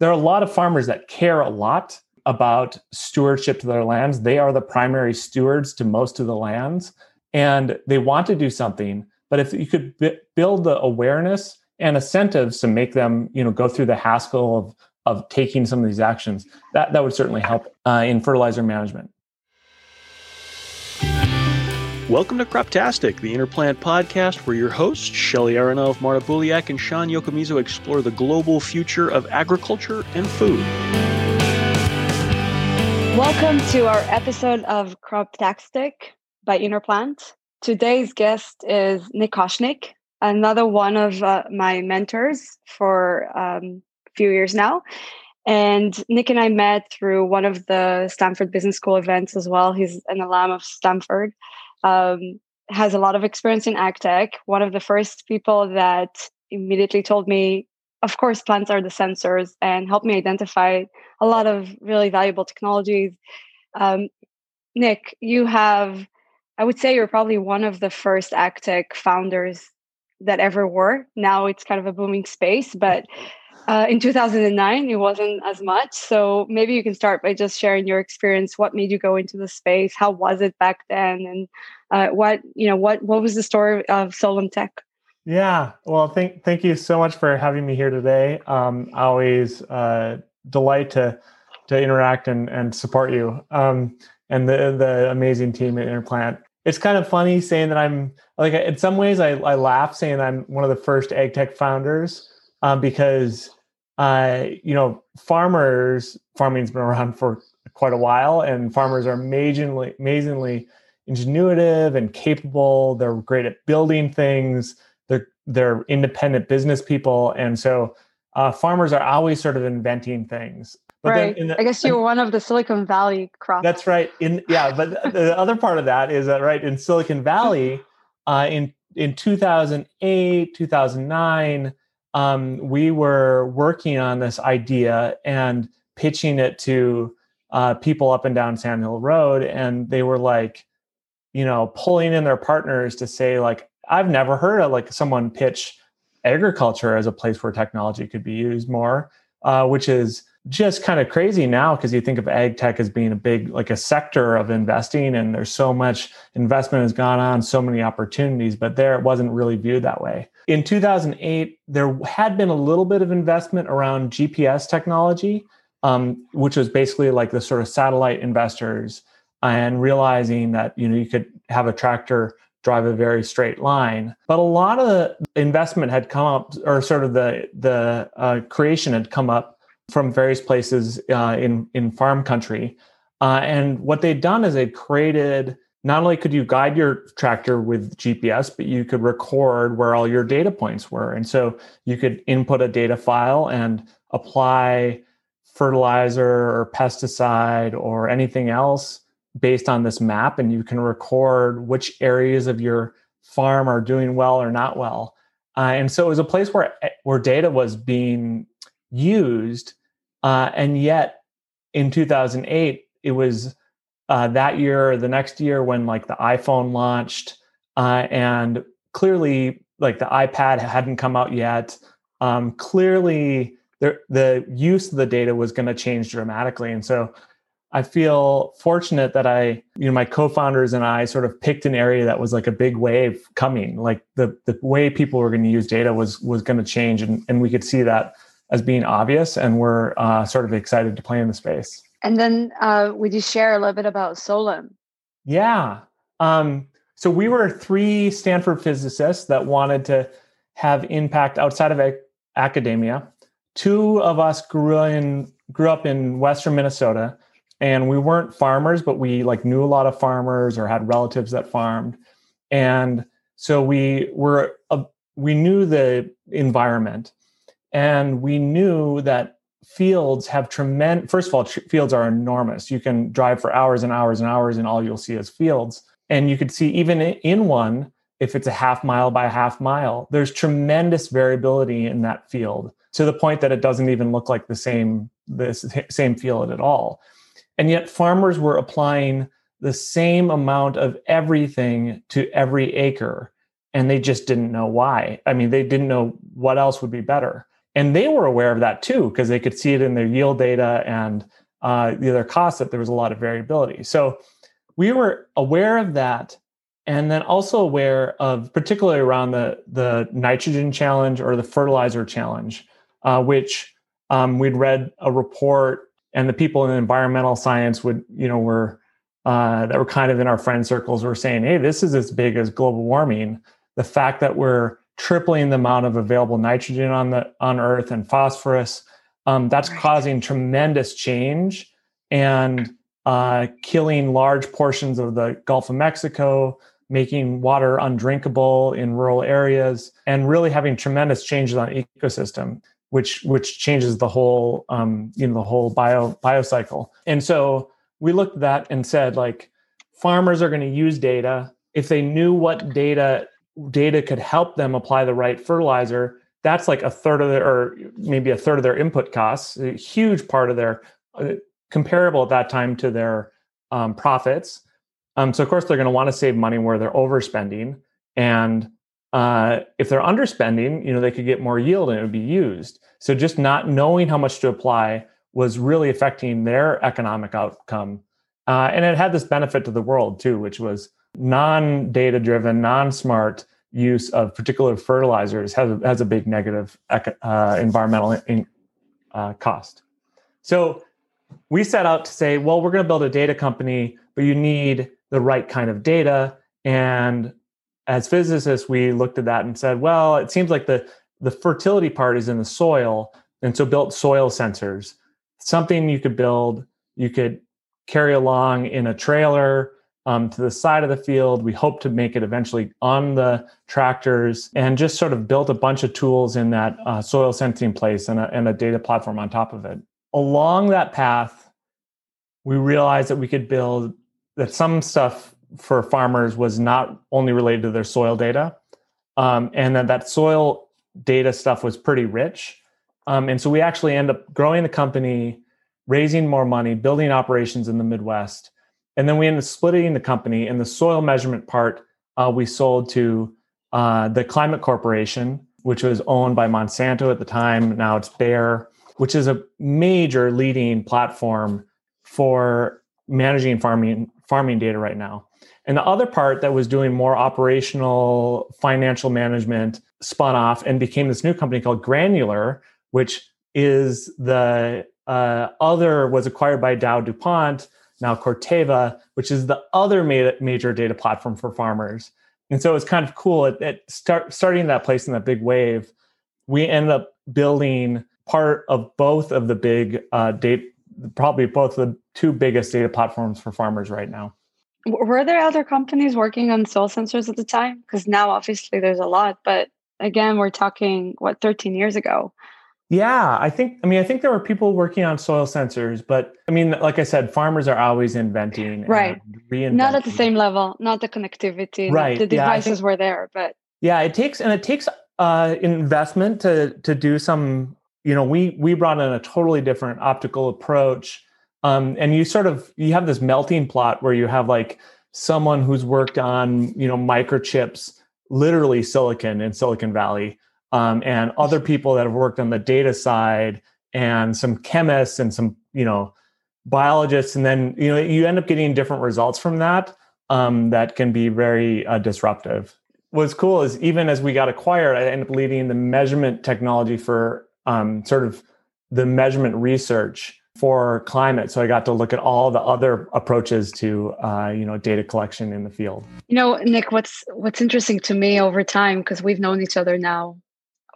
there are a lot of farmers that care a lot about stewardship to their lands. They are the primary stewards to most of the lands and they want to do something. But if you could b- build the awareness and incentives to make them, you know, go through the hassle of of taking some of these actions, that that would certainly help uh, in fertilizer management. Welcome to Croptastic, the InnerPlant podcast, where your hosts, Shely Aronov, Marta Buliak, and Sean Yokomizo explore the global future of agriculture and food. Welcome to our episode of Croptastic by InnerPlant. Today's guest is Nick Koshnick, another one of uh, my mentors for um, a few years now. And Nick and I met through one of the Stanford Business School events as well. He's an alum of Stanford um, has a lot of experience in ag tech. One of the first people that immediately told me, of course, plants are the sensors and helped me identify a lot of really valuable technologies. Um, Nick, you have, I would say you're probably one of the first ag tech founders that ever were. Now it's kind of a booming space, but uh, in 2009, it wasn't as much. So maybe you can start by just sharing your experience. What made you go into the space? How was it back then? And uh, what you know, what what was the story of Solum Tech? Yeah, well, thank thank you so much for having me here today. Um, always uh, delight to to interact and and support you um, and the the amazing team at InnerPlant. It's kind of funny saying that I'm like in some ways I, I laugh saying I'm one of the first ag tech founders um, because uh, you know, farmers, farming's been around for quite a while, and farmers are amazingly, amazingly ingenuitive and capable. They're great at building things. They're they're independent business people, and so uh, farmers are always sort of inventing things. But right. The, I guess you're one of the Silicon Valley crops. That's right. In yeah, but the other part of that is that right in Silicon Valley, uh, in in 2008, 2009 um, we were working on this idea and pitching it to uh, people up and down Sand Hill Road, and they were like, you know, pulling in their partners to say, like, I've never heard of like someone pitch agriculture as a place where technology could be used more, uh, which is just kind of crazy now because you think of ag tech as being a big like a sector of investing and there's so much investment has gone on so many opportunities but there it wasn't really viewed that way in 2008 there had been a little bit of investment around gps technology um, which was basically like the sort of satellite investors and realizing that you know you could have a tractor drive a very straight line but a lot of the investment had come up or sort of the the uh, creation had come up from various places uh, in in farm country. Uh, and what they'd done is they'd created not only could you guide your tractor with GPS, but you could record where all your data points were. And so you could input a data file and apply fertilizer or pesticide or anything else based on this map. And you can record which areas of your farm are doing well or not well. Uh, and so it was a place where, where data was being used. Uh, and yet in 2008, it was uh, that year the next year when like the iPhone launched. Uh, and clearly, like the iPad hadn't come out yet. Um, clearly, the, the use of the data was going to change dramatically. And so I feel fortunate that I, you know, my co-founders and I sort of picked an area that was like a big wave coming. Like the the way people were going to use data was was going to change, and and we could see that as being obvious, and we're uh, sort of excited to play in the space. And then, uh, would you share a little bit about Solum? Yeah. Um, so we were three Stanford physicists that wanted to have impact outside of a- academia. Two of us grew in grew up in Western Minnesota, and we weren't farmers, but we like knew a lot of farmers or had relatives that farmed, and so we were uh, we knew the environment and we knew that fields have tremendous, first of all, tr- fields are enormous. You can drive for hours and hours and hours, and all you'll see is fields. And you could see even in one, if it's a half mile by a half mile, there's tremendous variability in that field to the point that it doesn't even look like the same the same field at all. And yet farmers were applying the same amount of everything to every acre and they just didn't know why. I mean, they didn't know what else would be better. And they were aware of that too because they could see it in their yield data and uh, the other costs that there was a lot of variability. So we were aware of that, and then also aware of particularly around the the nitrogen challenge or the fertilizer challenge, uh, which um, we'd read a report, and the people in environmental science would you know were uh, that were kind of in our friend circles were saying, hey, this is as big as global warming. The fact that we're tripling the amount of available nitrogen on the on Earth and phosphorus, um, that's right. causing tremendous change and uh, killing large portions of the Gulf of Mexico, making water undrinkable in rural areas, and really having tremendous changes on ecosystem, which which changes the whole um, you know the whole bio biocycle. And so we looked at that and said like farmers are going to use data if they knew what data data could help them apply the right fertilizer that's like a third of their or maybe a third of their input costs a huge part of their uh, comparable at that time to their um, profits um, so of course they're going to want to save money where they're overspending and uh, if they're underspending you know they could get more yield and it would be used so just not knowing how much to apply was really affecting their economic outcome. Uh, and it had this benefit to the world too, which was non data driven, non smart use of particular fertilizers has, has a big negative uh, environmental in, uh, cost. So we set out to say, well, we're going to build a data company, but you need the right kind of data. And as physicists, we looked at that and said, well, it seems like the, the fertility part is in the soil. And so built soil sensors something you could build, you could carry along in a trailer um, to the side of the field. We hope to make it eventually on the tractors and just sort of built a bunch of tools in that uh, soil sensing place and a, and a data platform on top of it. Along that path, we realized that we could build that some stuff for farmers was not only related to their soil data, um, and that that soil data stuff was pretty rich. Um, and so we actually end up growing the company, raising more money, building operations in the Midwest. And then we ended up splitting the company. And the soil measurement part uh, we sold to uh, the Climate Corporation, which was owned by Monsanto at the time. Now it's Bayer, which is a major leading platform for managing farming farming data right now. And the other part that was doing more operational financial management spun off and became this new company called Granular, which is the uh, other was acquired by Dow DuPont, now Corteva, which is the other ma- major data platform for farmers. And so it's kind of cool at, at start, starting that place in that big wave. We ended up building part of both of the big uh, data, probably both the two biggest data platforms for farmers right now. Were there other companies working on soil sensors at the time? Because now obviously there's a lot, but again, we're talking what 13 years ago. Yeah, I think. I mean, I think there were people working on soil sensors, but I mean, like I said, farmers are always inventing, right? Not at the same level, not the connectivity. Right. The devices yeah, think, were there, but yeah, it takes and it takes uh, investment to to do some. You know, we we brought in a totally different optical approach, um, and you sort of you have this melting plot where you have like someone who's worked on you know microchips, literally silicon in Silicon Valley um, and other people that have worked on the data side and some chemists and some you know biologists. And then you know you end up getting different results from that um, that can be very uh, disruptive. What's cool is even as we got acquired i ended up leading the measurement technology for um, sort of the measurement research for climate. So i got to look at all the other approaches to uh, you know data collection in the field. You know nick what's what's interesting to me over time because we've known each other now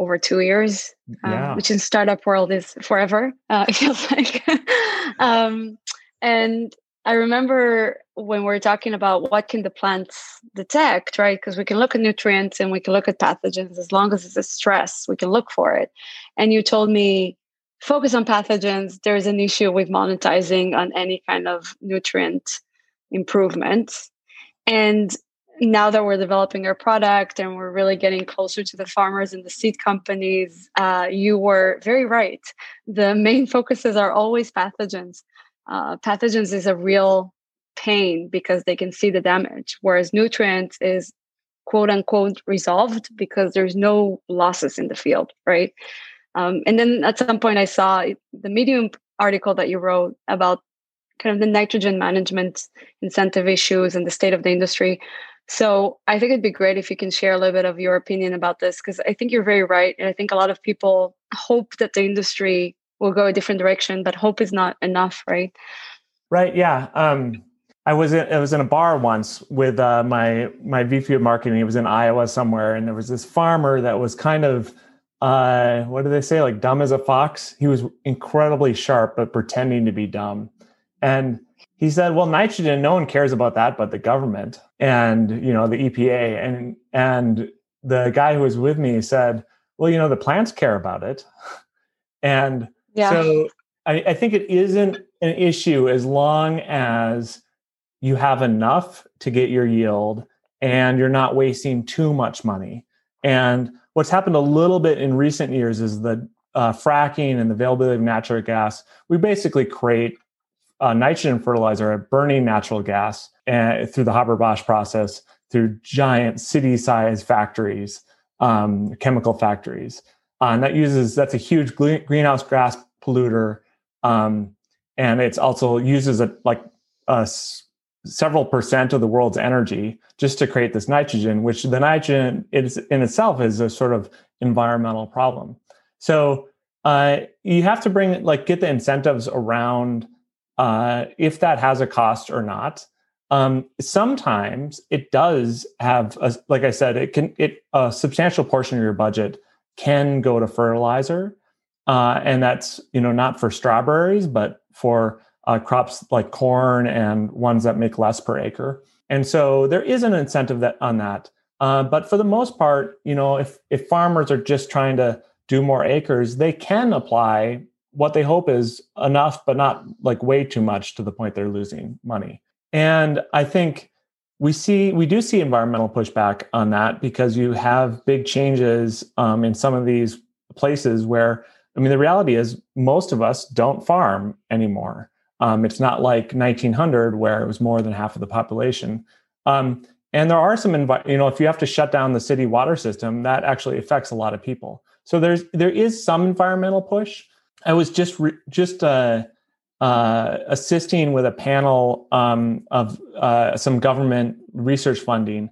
over two years, um, which in startup world is forever. Uh, it feels like. um, and I remember when we are talking about what can the plants detect, right? Because we can look at nutrients and we can look at pathogens as long as it's a stress, we can look for it. And you told me focus on pathogens. There's an issue with monetizing on any kind of nutrient improvement. And now that we're developing our product and we're really getting closer to the farmers and the seed companies, uh, you were very right. The main focuses are always pathogens. Uh, pathogens is a real pain because they can see the damage, whereas nutrients is quote unquote resolved because there's no losses in the field, right? Um, and then at some point, I saw the Medium article that you wrote about kind of the nitrogen management incentive issues and the state of the industry. So I think it'd be great if you can share a little bit of your opinion about this, because I think you're very right. And I think a lot of people hope that the industry will go a different direction, but hope is not enough, right? Right. Yeah. Um, I was in, I was in a bar once with uh, my my VP of marketing. He was in Iowa somewhere, and there was this farmer that was kind of uh, what do they say, like dumb as a fox. He was incredibly sharp, but pretending to be dumb. And he said, "Well, nitrogen, no one cares about that, but the government and you know the EPA." And and the guy who was with me said, "Well, you know the plants care about it," and yeah. so I, I think it isn't an issue as long as you have enough to get your yield and you're not wasting too much money. And what's happened a little bit in recent years is the uh, fracking and the availability of natural gas. We basically create uh, nitrogen fertilizer burning natural gas uh, through the Haber-Bosch process through giant city-sized factories, um, chemical factories, uh, and that uses that's a huge greenhouse gas polluter, um, and it's also uses a like a several percent of the world's energy just to create this nitrogen, which the nitrogen is in itself is a sort of environmental problem. So uh, you have to bring like get the incentives around uh, if that has a cost or not. Um, sometimes it does have, a, like I said, it can it a substantial portion of your budget can go to fertilizer, uh, and that's you know not for strawberries, but for uh, crops like corn and ones that make less per acre. And so there is an incentive that on that. Uh, but for the most part, you know, if if farmers are just trying to do more acres, they can apply what they hope is enough, but not like way too much to the point they're losing money. And I think we see we do see environmental pushback on that because you have big changes um, in some of these places where I mean the reality is most of us don't farm anymore. Um, it's not like 1900 where it was more than half of the population. Um, and there are some, you know, if you have to shut down the city water system, that actually affects a lot of people. So there's there is some environmental push. I was just re- just uh, uh, assisting with a panel um, of uh, some government research funding,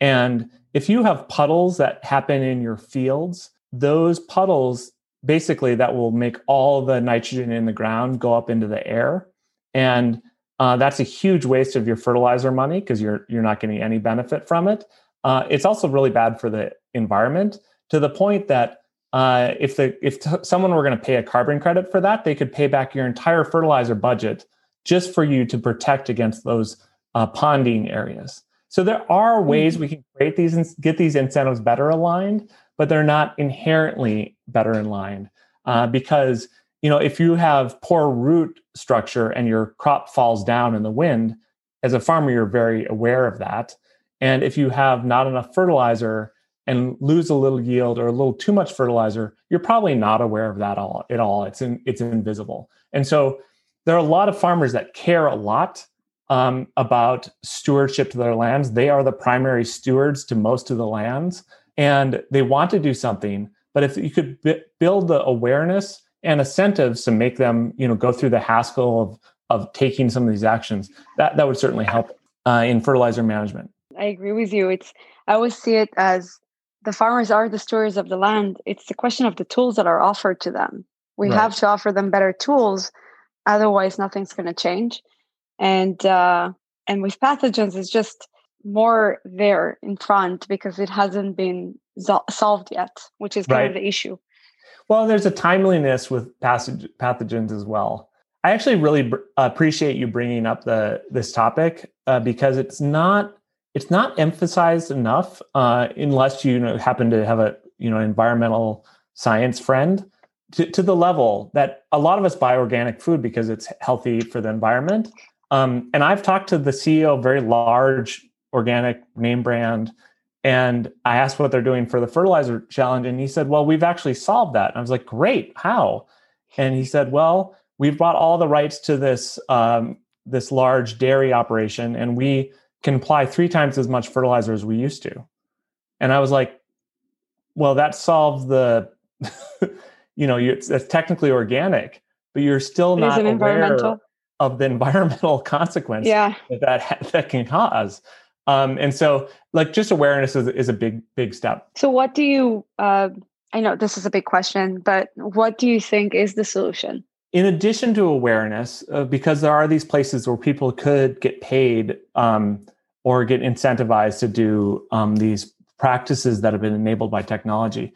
and if you have puddles that happen in your fields, those puddles basically that will make all the nitrogen in the ground go up into the air and uh, that's a huge waste of your fertilizer money because you're you're not getting any benefit from it. Uh, it's also really bad for the environment to the point that uh, if the if t- someone were going to pay a carbon credit for that, they could pay back your entire fertilizer budget just for you to protect against those uh, ponding areas. So there are ways we can create these and get these incentives better aligned, but they're not inherently better aligned uh, because you know if you have poor root structure and your crop falls down in the wind as a farmer you're very aware of that. And if you have not enough fertilizer and lose a little yield or a little too much fertilizer you're probably not aware of that all at all. It's in, it's invisible. And so there are a lot of farmers that care a lot um, about stewardship to their lands. They are the primary stewards to most of the lands and they want to do something. But if you could b- build the awareness and incentives to make them you know go through the hassle of of taking some of these actions that that would certainly help uh, in fertilizer management. I agree with you. It's i always see it as the farmers are the stewards of the land it's the question of the tools that are offered to them we right. have to offer them better tools otherwise nothing's going to change and uh, and with pathogens it's just more there in front because it hasn't been solved yet which is kind right. of the issue well, there's a timeliness with passage, pathogens as well. I actually really br- appreciate you bringing up the this topic uh, because it's not it's not emphasized enough uh, unless you know, happen to have a you know environmental science friend to, to the level that a lot of us buy organic food because it's healthy for the environment. Um, and I've talked to the CEO of a very large organic name brand and I asked what they're doing for the fertilizer challenge. And he said, Well, we've actually solved that. And I was like, Great. How? And he said, Well, we've brought all the rights to this um, this large dairy operation, and we can apply three times as much fertilizer as we used to. And I was like, Well, that solves the you know you, it's, it's technically organic but you're still it not aware of the environmental consequence yeah. that, that that can cause um, and so like just awareness is, is a big big step so what do you uh, i know this is a big question but what do you think is the solution in addition to awareness uh, because there are these places where people could get paid um, or get incentivized to do um, these practices that have been enabled by technology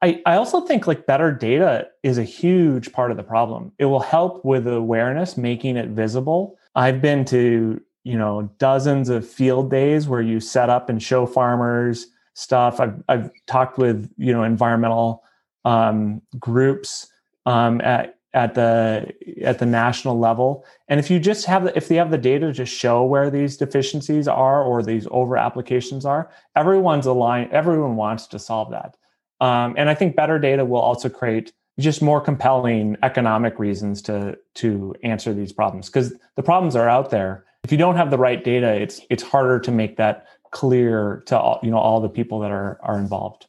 I, I also think like better data is a huge part of the problem. It will help with awareness, making it visible. I've been to, you know, dozens of field days where you set up and show farmers stuff. I've, I've talked with, you know, environmental um, groups um, at, at the at the national level and if you just have the, if they have the data to show where these deficiencies are or these over applications are everyone's aligned everyone wants to solve that um, and I think better data will also create just more compelling economic reasons to to answer these problems because the problems are out there. If you don't have the right data, it's it's harder to make that clear to all, you know all the people that are are involved.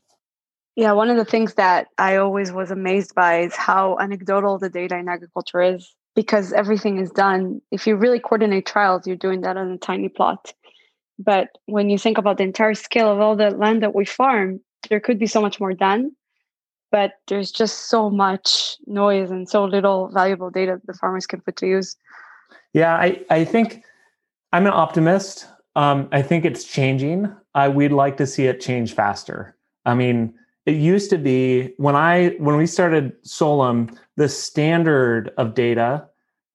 Yeah, one of the things that I always was amazed by is how anecdotal the data in agriculture is because everything is done. If you really coordinate trials, you're doing that on a tiny plot. But when you think about the entire scale of all the land that we farm, there could be so much more done but there's just so much noise and so little valuable data that the farmers can put to use yeah i, I think i'm an optimist um, i think it's changing I, we'd like to see it change faster i mean it used to be when i when we started solum the standard of data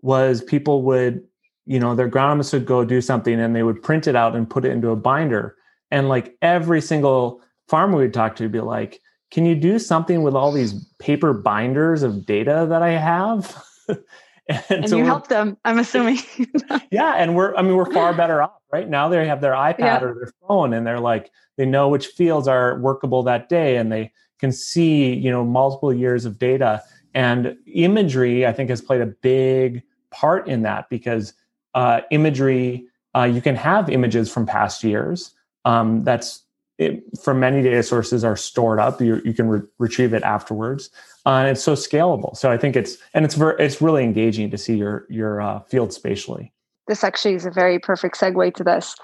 was people would you know their agronomists would go do something and they would print it out and put it into a binder and like every single farmer we'd talk to would be like, can you do something with all these paper binders of data that I have? and, and so you help them, I'm assuming. yeah. And we're, I mean, we're far better off right now. They have their iPad yeah. or their phone and they're like, they know which fields are workable that day and they can see, you know, multiple years of data. And imagery, I think, has played a big part in that because uh, imagery, uh, you can have images from past years. Um, that's it, from many data sources are stored up. You, you can re- retrieve it afterwards, uh, and it's so scalable. So I think it's and it's very it's really engaging to see your your uh, field spatially. This actually is a very perfect segue to this.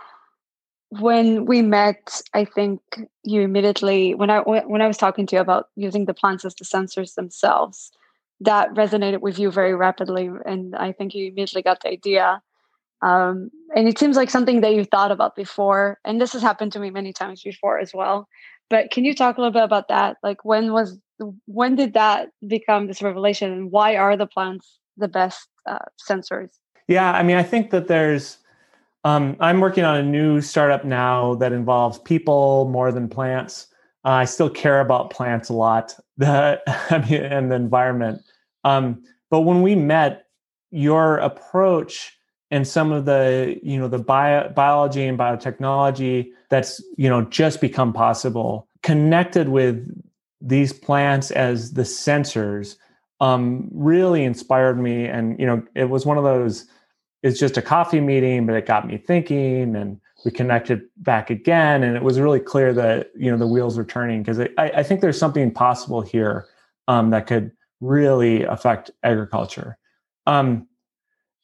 When we met, I think you immediately when I when I was talking to you about using the plants as the sensors themselves, that resonated with you very rapidly, and I think you immediately got the idea um, and it seems like something that you've thought about before. And this has happened to me many times before as well. But can you talk a little bit about that? Like when was when did that become this revelation, and why are the plants the best uh, sensors? Yeah, I mean, I think that there's. Um, I'm working on a new startup now that involves people more than plants. Uh, I still care about plants a lot, the I mean, and the environment. Um, but when we met, your approach and some of the you know the bio, biology and biotechnology that's you know just become possible connected with these plants as the sensors um, really inspired me and you know it was one of those it's just a coffee meeting but it got me thinking and we connected back again and it was really clear that you know the wheels were turning because I, I, think there's something possible here um, that could really affect agriculture um,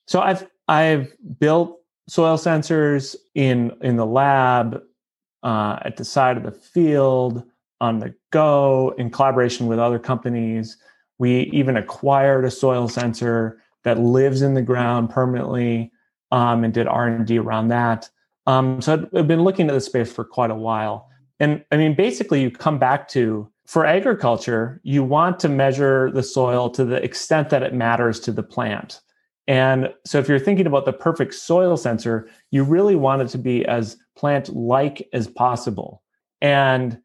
so i've I've built soil sensors in in the lab, uh, at the side of the field, on the go, in collaboration with other companies. We even acquired a soil sensor that lives in the ground permanently, um, and did R and D around that. Um, so I've been looking at the space for quite a while, and I mean, basically, you come back to for agriculture, you want to measure the soil to the extent that it matters to the plant. And so, if you're thinking about the perfect soil sensor, you really want it to be as plant like as possible. And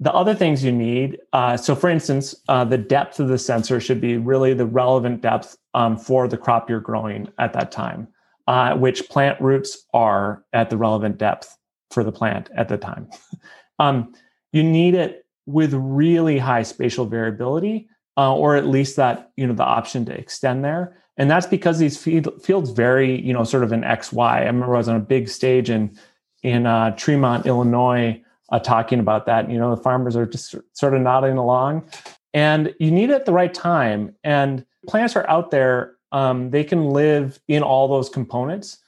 the other things you need uh, so, for instance, uh, the depth of the sensor should be really the relevant depth um, for the crop you're growing at that time, uh, which plant roots are at the relevant depth for the plant at the time. um, you need it with really high spatial variability, uh, or at least that, you know, the option to extend there and that's because these field, fields vary you know sort of in x y i remember i was on a big stage in in uh, tremont illinois uh, talking about that you know the farmers are just sort of nodding along and you need it at the right time. And plants are out there; um, they can live in all those components.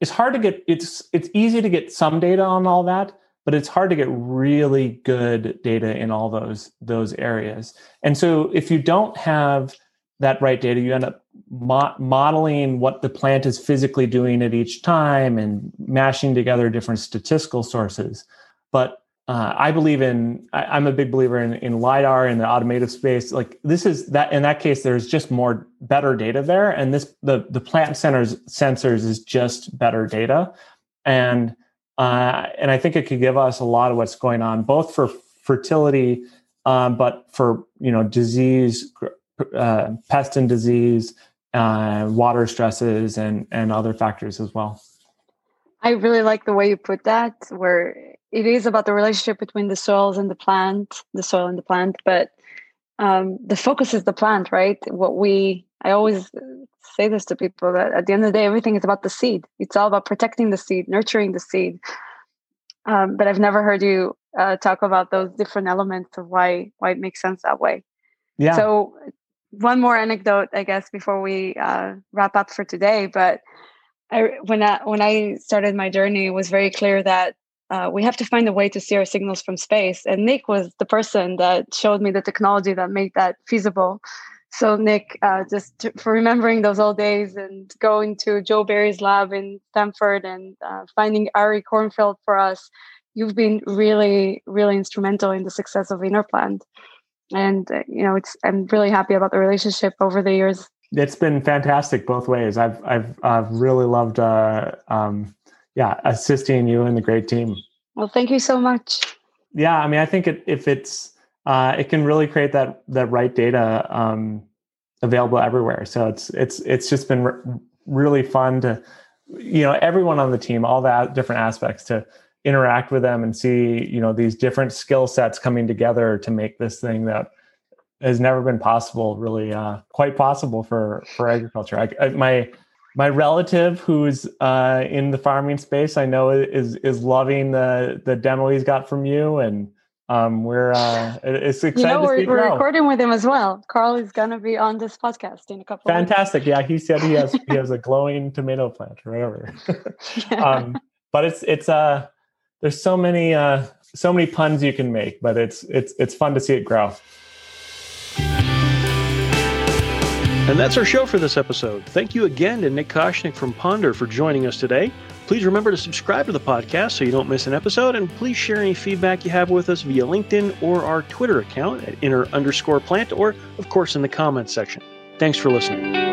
It's hard to get. It's it's easy to get some data on all that, but it's hard to get really good data in all those those areas. And so, if you don't have that right data, you end up mo- modeling what the plant is physically doing at each time and mashing together different statistical sources. But uh, I believe in. I, am a big believer in, in lidar in the automotive space. Like this is that in that case, there's just more better data there, and this the the plant centers sensors is just better data, and uh, and I think it could give us a lot of what's going on, both for fertility, um, but for you know disease, uh, pest and disease, uh, water stresses, and and other factors as well. I really like the way you put that, where it is about the relationship between the soils and the plant, the soil and the plant, but um, the focus is the plant, right? What we, I always say this to people that at the end of the day, everything is about the seed. It's all about protecting the seed, nurturing the seed. Um, but I've never heard you uh, talk about those different elements of why why it makes sense that way. Yeah. So one more anecdote, I guess, before we uh, wrap up for today. But I, when I when I started my journey, it was very clear that uh, we have to find a way to see our signals from space. And Nick was the person that showed me the technology that made that feasible. So, Nick, uh, just for remembering those old days and going to Joe Berry's lab in Stanford and uh, finding Ari Kornfeld for us, you've been really, really instrumental in the success of InnerPlant. And uh, you know, it's I'm really happy about the relationship over the years. It's been fantastic both ways. I've I've I've really loved uh, um, yeah, assisting you and the great team. Well, thank you so much. Yeah, I mean, I think it, if it's uh, it can really create that that right data um, available everywhere. So it's it's it's just been re- really fun to you know everyone on the team, all that different aspects to interact with them and see you know these different skill sets coming together to make this thing that has never been possible really uh, quite possible for for agriculture I, I, my my relative who's uh, in the farming space, I know is is loving the the demo he's got from you, and um, we're uh, it's exciting. You know, we're, we're recording with him as well. Carl is going to be on this podcast in a couple. Fantastic! Yeah, he said he has he has a glowing tomato plant or whatever. yeah. um, but it's it's uh there's so many uh so many puns you can make, but it's it's it's fun to see it grow. And that's our show for this episode. Thank you again to Nick Koshnick from Ponder for joining us today. Please remember to subscribe to the podcast so you don't miss an episode, and please share any feedback you have with us via LinkedIn or our Twitter account at inner underscore plant, or of course in the comments section. Thanks for listening.